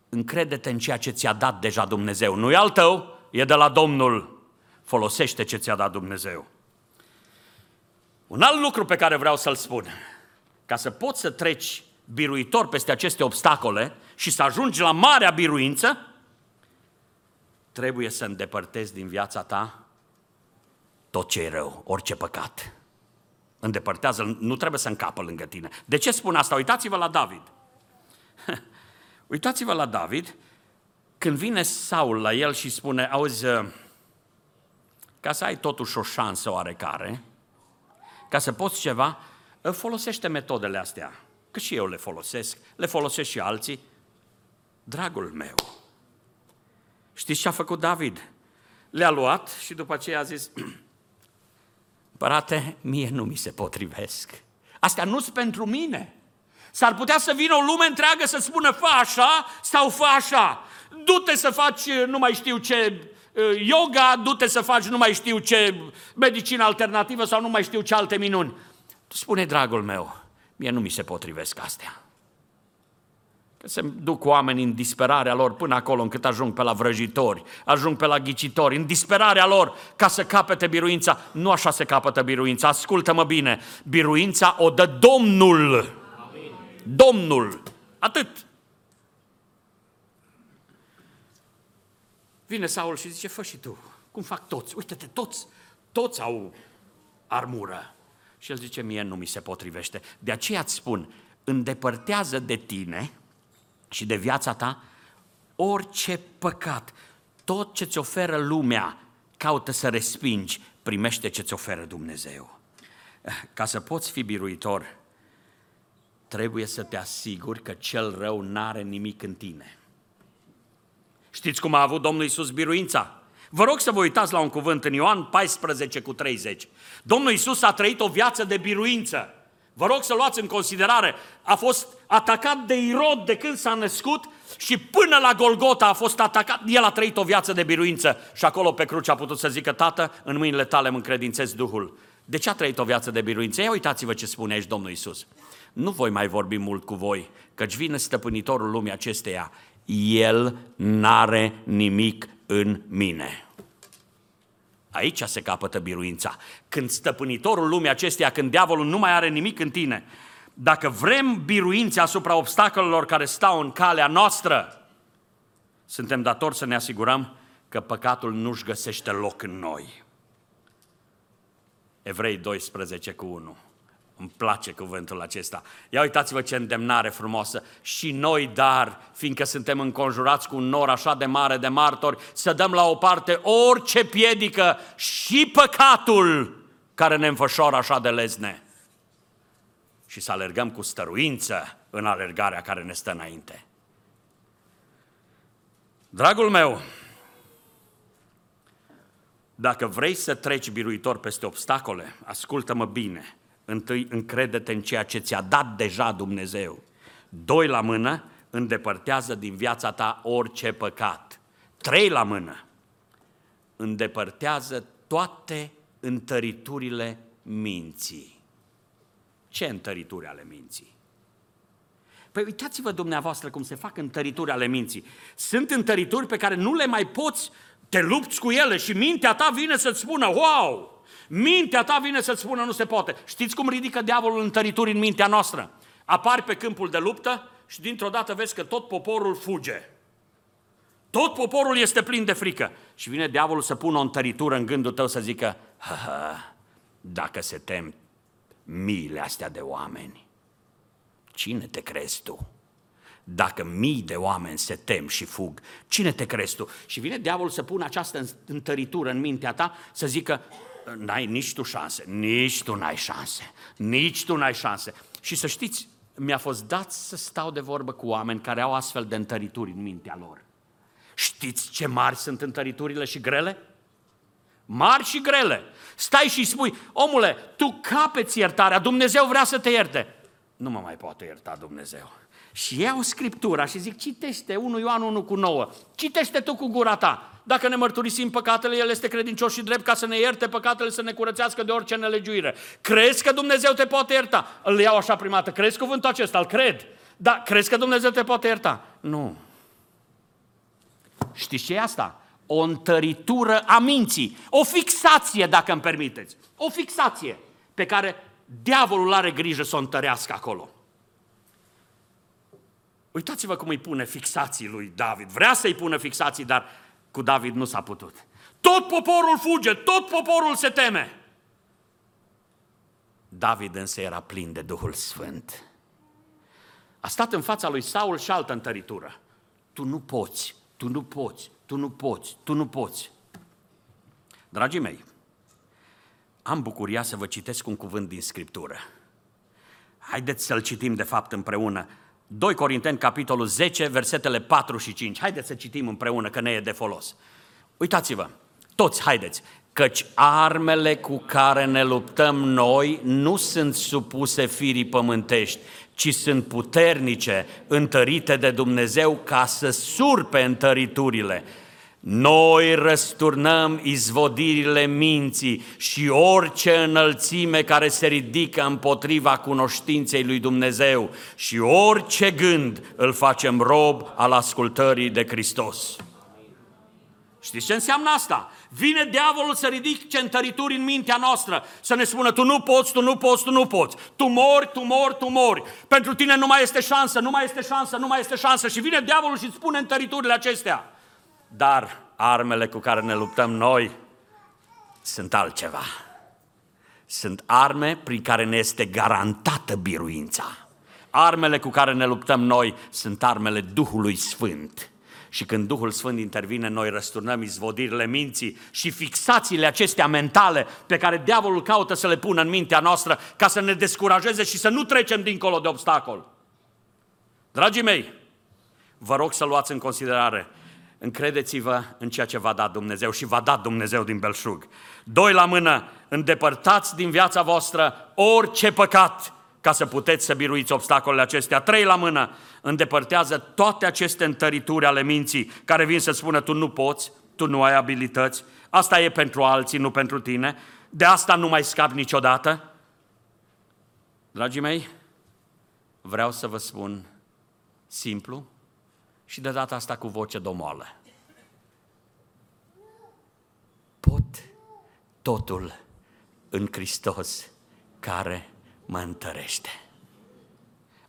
încrede-te în ceea ce ți-a dat deja Dumnezeu. Nu e al tău, e de la Domnul. Folosește ce ți-a dat Dumnezeu. Un alt lucru pe care vreau să-l spun, ca să poți să treci biruitor peste aceste obstacole și să ajungi la marea biruință, trebuie să îndepărtezi din viața ta tot ce e rău, orice păcat. Îndepărtează, nu trebuie să încapă lângă tine. De ce spun asta? Uitați-vă la David. (laughs) Uitați-vă la David, când vine Saul la el și spune, auzi, ca să ai totuși o șansă oarecare, ca să poți ceva, folosește metodele astea, că și eu le folosesc, le folosesc și alții. Dragul meu, știți ce a făcut David? Le-a luat și după aceea a zis, (clears throat) Părate, mie nu mi se potrivesc. Astea nu sunt pentru mine. S-ar putea să vină o lume întreagă să spună fă așa sau fă așa. Du-te să faci nu mai știu ce uh, yoga, du-te să faci nu mai știu ce medicină alternativă sau nu mai știu ce alte minuni. Spune, dragul meu, mie nu mi se potrivesc astea. Că se duc oameni în disperarea lor până acolo încât ajung pe la vrăjitori, ajung pe la ghicitori, în disperarea lor ca să capete biruința. Nu așa se capătă biruința, ascultă-mă bine, biruința o dă Domnul. Amin. Domnul. Atât. Vine Saul și zice, fă și tu, cum fac toți, uite-te, toți, toți au armură. Și el zice, mie nu mi se potrivește. De aceea îți spun, îndepărtează de tine și de viața ta orice păcat, tot ce ți oferă lumea, caută să respingi, primește ce ți oferă Dumnezeu. Ca să poți fi biruitor, trebuie să te asiguri că cel rău n-are nimic în tine. Știți cum a avut Domnul Iisus biruința? Vă rog să vă uitați la un cuvânt în Ioan 14 cu 30. Domnul Iisus a trăit o viață de biruință. Vă rog să luați în considerare, a fost atacat de Irod de când s-a născut și până la Golgota a fost atacat, el a trăit o viață de biruință și acolo pe cruce a putut să zică, Tată, în mâinile tale îmi încredințez Duhul. De ce a trăit o viață de biruință? Ia uitați-vă ce spune aici Domnul Isus. Nu voi mai vorbi mult cu voi, căci vine stăpânitorul lumii acesteia. El n-are nimic în mine. Aici se capătă biruința. Când stăpânitorul lumii acesteia, când diavolul nu mai are nimic în tine, dacă vrem biruințe asupra obstacolelor care stau în calea noastră, suntem datori să ne asigurăm că păcatul nu-și găsește loc în noi. Evrei 12 cu 1. Îmi place cuvântul acesta. Ia uitați-vă ce îndemnare frumoasă. Și noi, dar, fiindcă suntem înconjurați cu un nor așa de mare de martori, să dăm la o parte orice piedică și păcatul care ne înfășoară așa de lezne. Și să alergăm cu stăruință în alergarea care ne stă înainte. Dragul meu, dacă vrei să treci biruitor peste obstacole, ascultă-mă bine – Întâi, încrede-te în ceea ce ți-a dat deja Dumnezeu. Doi la mână, îndepărtează din viața ta orice păcat. Trei la mână, îndepărtează toate întăriturile minții. Ce întărituri ale minții? Păi uitați-vă dumneavoastră cum se fac întărituri ale minții. Sunt întărituri pe care nu le mai poți, te lupți cu ele și mintea ta vine să-ți spună, wow, Mintea ta vine să-ți spună nu se poate. Știți cum ridică diavolul întărituri în mintea noastră? Apari pe câmpul de luptă și dintr-o dată vezi că tot poporul fuge. Tot poporul este plin de frică. Și vine diavolul să pună o întăritură în gândul tău să zică, ha, ha, dacă se tem miile astea de oameni, cine te crezi tu? Dacă mii de oameni se tem și fug, cine te crezi tu? Și vine diavolul să pună această întăritură în mintea ta să zică, n-ai nici tu șanse, nici tu n-ai șanse, nici tu n-ai șanse. Și să știți, mi-a fost dat să stau de vorbă cu oameni care au astfel de întărituri în mintea lor. Știți ce mari sunt întăriturile și grele? Mari și grele. Stai și spui, omule, tu capeți iertarea, Dumnezeu vrea să te ierte. Nu mă mai poate ierta Dumnezeu. Și iau Scriptura și zic, citește 1 Ioan 1 cu 9, citește tu cu gura ta. Dacă ne mărturisim păcatele, El este credincios și drept ca să ne ierte păcatele, să ne curățească de orice nelegiuire. Crezi că Dumnezeu te poate ierta? Îl iau așa primată, crezi cuvântul acesta, îl cred. Da, crezi că Dumnezeu te poate ierta? Nu. Știți ce e asta? O întăritură a minții, o fixație, dacă îmi permiteți. O fixație pe care diavolul are grijă să o întărească acolo. Uitați-vă cum îi pune fixații lui David. Vrea să-i pună fixații, dar cu David nu s-a putut. Tot poporul fuge, tot poporul se teme. David însă era plin de Duhul Sfânt. A stat în fața lui Saul și altă întăritură. Tu nu poți, tu nu poți, tu nu poți, tu nu poți. Dragii mei, am bucuria să vă citesc un cuvânt din Scriptură. Haideți să-l citim de fapt împreună. 2 Corinteni, capitolul 10, versetele 4 și 5. Haideți să citim împreună, că ne e de folos. Uitați-vă, toți haideți, căci armele cu care ne luptăm noi nu sunt supuse firii pământești, ci sunt puternice, întărite de Dumnezeu ca să surpe întăriturile. Noi răsturnăm izvodirile minții și orice înălțime care se ridică împotriva cunoștinței lui Dumnezeu și orice gând îl facem rob al ascultării de Hristos. Știți ce înseamnă asta? Vine diavolul să ridice întărituri în mintea noastră, să ne spună, tu nu poți, tu nu poți, tu nu poți. Tu mori, tu mori, tu mori. Pentru tine nu mai este șansă, nu mai este șansă, nu mai este șansă. Și vine diavolul și îți spune întăriturile acestea. Dar armele cu care ne luptăm noi sunt altceva. Sunt arme prin care ne este garantată biruința. Armele cu care ne luptăm noi sunt armele Duhului Sfânt și când Duhul Sfânt intervine, noi răsturnăm izvodirile minții și fixațiile acestea mentale pe care diavolul caută să le pună în mintea noastră ca să ne descurajeze și să nu trecem dincolo de obstacol. Dragii mei, vă rog să luați în considerare, încredeți-vă în ceea ce va da Dumnezeu și va da Dumnezeu din belșug. Doi la mână, îndepărtați din viața voastră orice păcat ca să puteți să biruiți obstacolele acestea. Trei la mână, îndepărtează toate aceste întărituri ale minții care vin să spună tu nu poți, tu nu ai abilități, asta e pentru alții, nu pentru tine, de asta nu mai scap niciodată. Dragii mei, vreau să vă spun simplu și de data asta cu voce domoală. Pot totul în Hristos care mă întărește.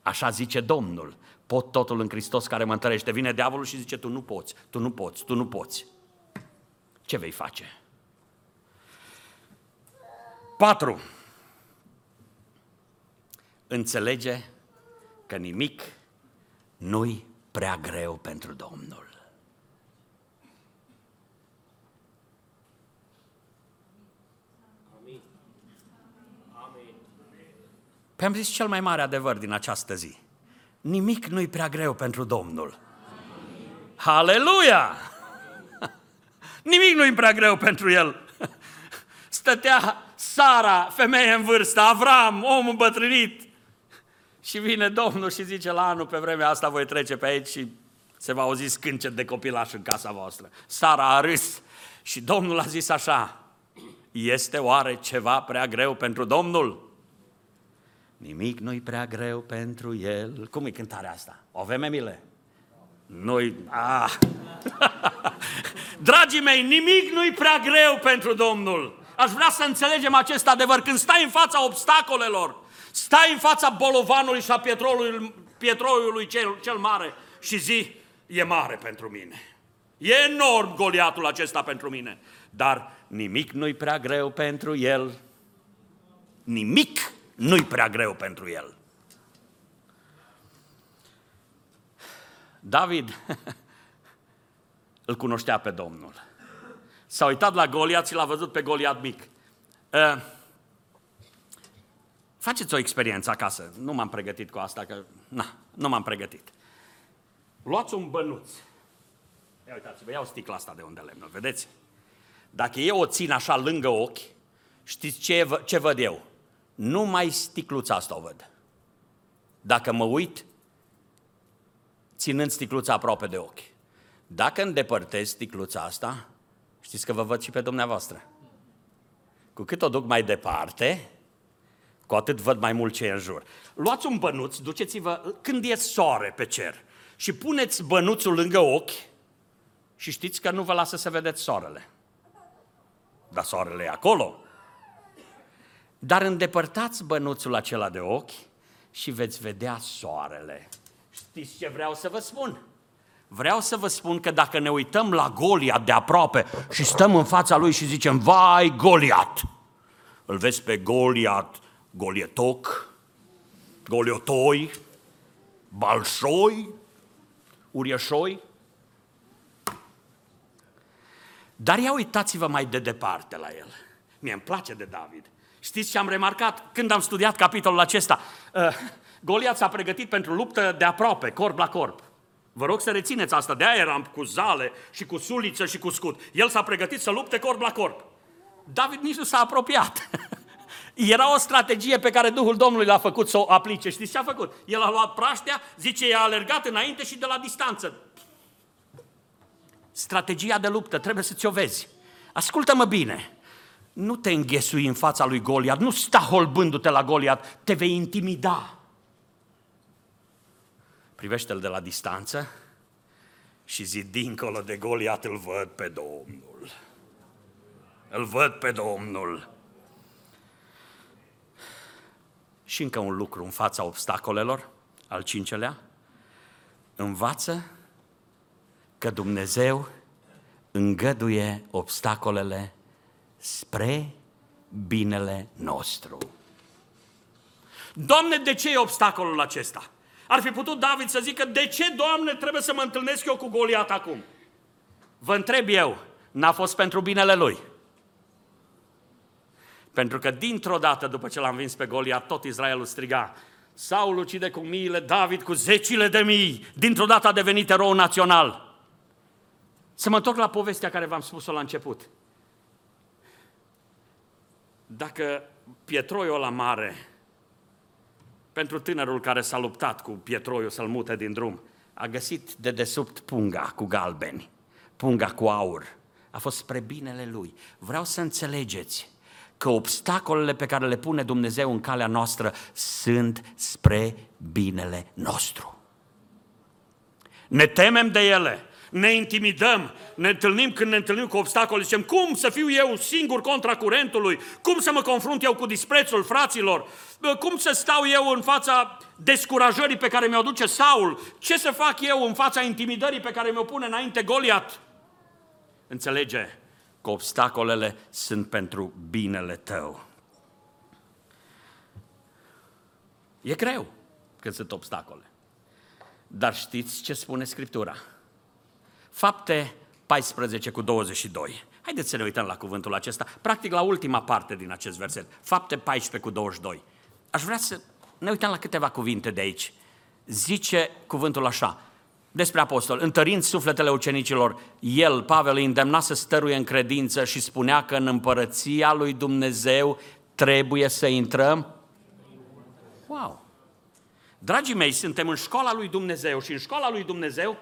Așa zice Domnul, pot totul în Hristos care mă întărește. Vine diavolul și zice, tu nu poți, tu nu poți, tu nu poți. Ce vei face? 4. Înțelege că nimic nu-i prea greu pentru Domnul. Păi am zis cel mai mare adevăr din această zi. Nimic nu-i prea greu pentru Domnul. Haleluia! (laughs) Nimic nu-i prea greu pentru el. (laughs) Stătea Sara, femeie în vârstă, Avram, om îmbătrânit. Și vine Domnul și zice, la anul pe vremea asta voi trece pe aici și se va auzi scâncet de copilaș în casa voastră. Sara a râs și Domnul a zis așa, este oare ceva prea greu pentru Domnul? Nimic nu-i prea greu pentru el. Cum e cântarea asta? O avem, Emile? Noi, ah. (laughs) Dragii mei, nimic nu-i prea greu pentru Domnul. Aș vrea să înțelegem acest adevăr. Când stai în fața obstacolelor, stai în fața bolovanului și a pietroiului cel, cel mare și zi, e mare pentru mine. E enorm Goliatul acesta pentru mine, dar nimic nu-i prea greu pentru el. Nimic nu-i prea greu pentru el. David (laughs) îl cunoștea pe Domnul. S-a uitat la Goliat și l-a văzut pe Goliat mic. Uh, faceți o experiență acasă. Nu m-am pregătit cu asta, că na, nu m-am pregătit. Luați un bănuț. Ia uitați-vă, iau sticla asta de unde lemnul, vedeți? Dacă eu o țin așa lângă ochi, știți ce, ce văd eu? Numai sticluța asta o văd. Dacă mă uit, ținând sticluța aproape de ochi. Dacă îndepărtez sticluța asta, știți că vă văd și pe dumneavoastră. Cu cât o duc mai departe, cu atât văd mai mult ce e în jur. Luați un bănuț, duceți-vă când e soare pe cer și puneți bănuțul lângă ochi și știți că nu vă lasă să vedeți soarele. Dar soarele e acolo. Dar îndepărtați bănuțul acela de ochi și veți vedea soarele. Știți ce vreau să vă spun? Vreau să vă spun că dacă ne uităm la Goliat de aproape și stăm în fața lui și zicem, vai Goliat, îl vezi pe Goliat, Golietoc, Goliotoi, Balșoi, Uriașoi. Dar ia uitați-vă mai de departe la el. Mie îmi place de David. Știți ce am remarcat când am studiat capitolul acesta? Uh, Goliat s-a pregătit pentru luptă de aproape, corp la corp. Vă rog să rețineți asta, de aia eram cu zale și cu suliță și cu scut. El s-a pregătit să lupte corp la corp. David nici nu s-a apropiat. (laughs) Era o strategie pe care Duhul Domnului l-a făcut să o aplice. Știți ce a făcut? El a luat praștea, zice, i-a alergat înainte și de la distanță. Strategia de luptă, trebuie să ți-o vezi. Ascultă-mă bine. Nu te înghesui în fața lui Goliat, nu sta holbându-te la Goliat, te vei intimida privește-l de la distanță și zi, dincolo de Goliat îl văd pe Domnul. Îl văd pe Domnul. Și încă un lucru în fața obstacolelor, al cincelea, învață că Dumnezeu îngăduie obstacolele spre binele nostru. Doamne, de ce e obstacolul acesta? Ar fi putut David să zică, de ce, Doamne, trebuie să mă întâlnesc eu cu Goliat acum? Vă întreb eu, n-a fost pentru binele lui. Pentru că dintr-o dată, după ce l-am vins pe Goliat, tot Israelul striga, Saul ucide cu miile, David cu zecile de mii, dintr-o dată a devenit erou național. Să mă întorc la povestea care v-am spus-o la început. Dacă Pietroiul la mare pentru tânărul care s-a luptat cu pietroiul să-l mute din drum, a găsit de desubt punga cu galbeni, punga cu aur. A fost spre binele lui. Vreau să înțelegeți că obstacolele pe care le pune Dumnezeu în calea noastră sunt spre binele nostru. Ne temem de ele, ne intimidăm, ne întâlnim când ne întâlnim cu obstacole, zicem, cum să fiu eu singur contra curentului? Cum să mă confrunt eu cu disprețul fraților? Cum să stau eu în fața descurajării pe care mi-o duce Saul? Ce să fac eu în fața intimidării pe care mi-o pune înainte Goliat? Înțelege că obstacolele sunt pentru binele tău. E greu când sunt obstacole. Dar știți ce spune Scriptura? Fapte 14 cu 22. Haideți să ne uităm la cuvântul acesta, practic la ultima parte din acest verset. Fapte 14 cu 22. Aș vrea să ne uităm la câteva cuvinte de aici. Zice cuvântul așa, despre apostol, întărind sufletele ucenicilor, el, Pavel, îi îndemna să stăruie în credință și spunea că în împărăția lui Dumnezeu trebuie să intrăm. Wow! Dragii mei, suntem în școala lui Dumnezeu și în școala lui Dumnezeu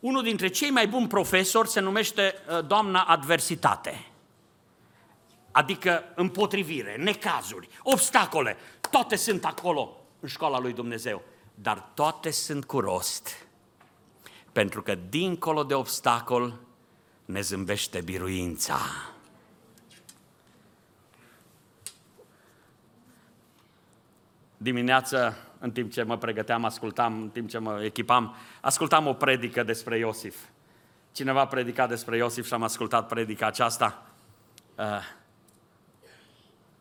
unul dintre cei mai buni profesori se numește uh, doamna adversitate. Adică împotrivire, necazuri, obstacole, toate sunt acolo în școala lui Dumnezeu. Dar toate sunt cu rost. Pentru că dincolo de obstacol ne zâmbește biruința. Dimineața în timp ce mă pregăteam, ascultam, în timp ce mă echipam, ascultam o predică despre Iosif. Cineva predica despre Iosif și am ascultat predica aceasta. Uh,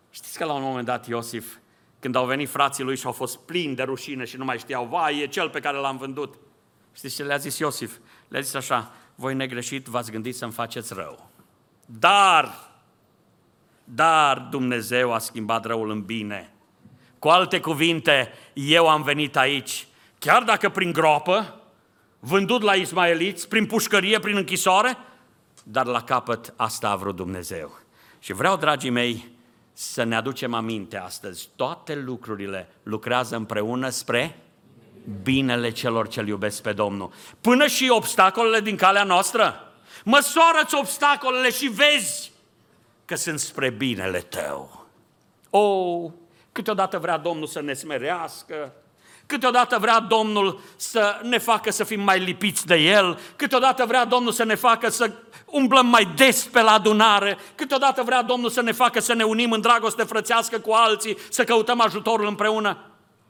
știți că la un moment dat Iosif, când au venit frații lui și au fost plini de rușine și nu mai știau, vai, e cel pe care l-am vândut. Știți ce le-a zis Iosif? Le-a zis așa, voi negreșit v-ați gândit să-mi faceți rău. Dar, dar Dumnezeu a schimbat răul în bine. Cu alte cuvinte, eu am venit aici, chiar dacă prin groapă, vândut la ismaeliți, prin pușcărie, prin închisoare, dar la capăt asta a vrut Dumnezeu. Și vreau, dragii mei, să ne aducem aminte astăzi. Toate lucrurile lucrează împreună spre binele celor ce iubesc pe Domnul. Până și obstacolele din calea noastră. Măsoară-ți obstacolele și vezi că sunt spre binele tău. O, câteodată vrea Domnul să ne smerească, câteodată vrea Domnul să ne facă să fim mai lipiți de El, câteodată vrea Domnul să ne facă să umblăm mai des pe la adunare, câteodată vrea Domnul să ne facă să ne unim în dragoste frățească cu alții, să căutăm ajutorul împreună.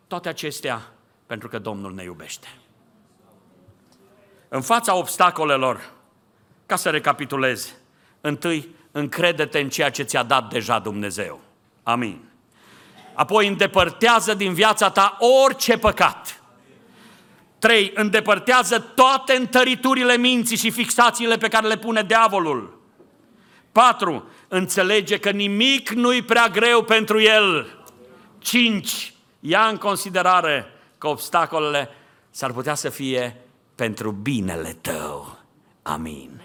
Toate acestea pentru că Domnul ne iubește. În fața obstacolelor, ca să recapitulez, întâi încrede-te în ceea ce ți-a dat deja Dumnezeu. Amin. Apoi îndepărtează din viața ta orice păcat. Trei, îndepărtează toate întăriturile minții și fixațiile pe care le pune diavolul. Patru, înțelege că nimic nu-i prea greu pentru el. Cinci, ia în considerare că obstacolele s-ar putea să fie pentru binele tău. Amin.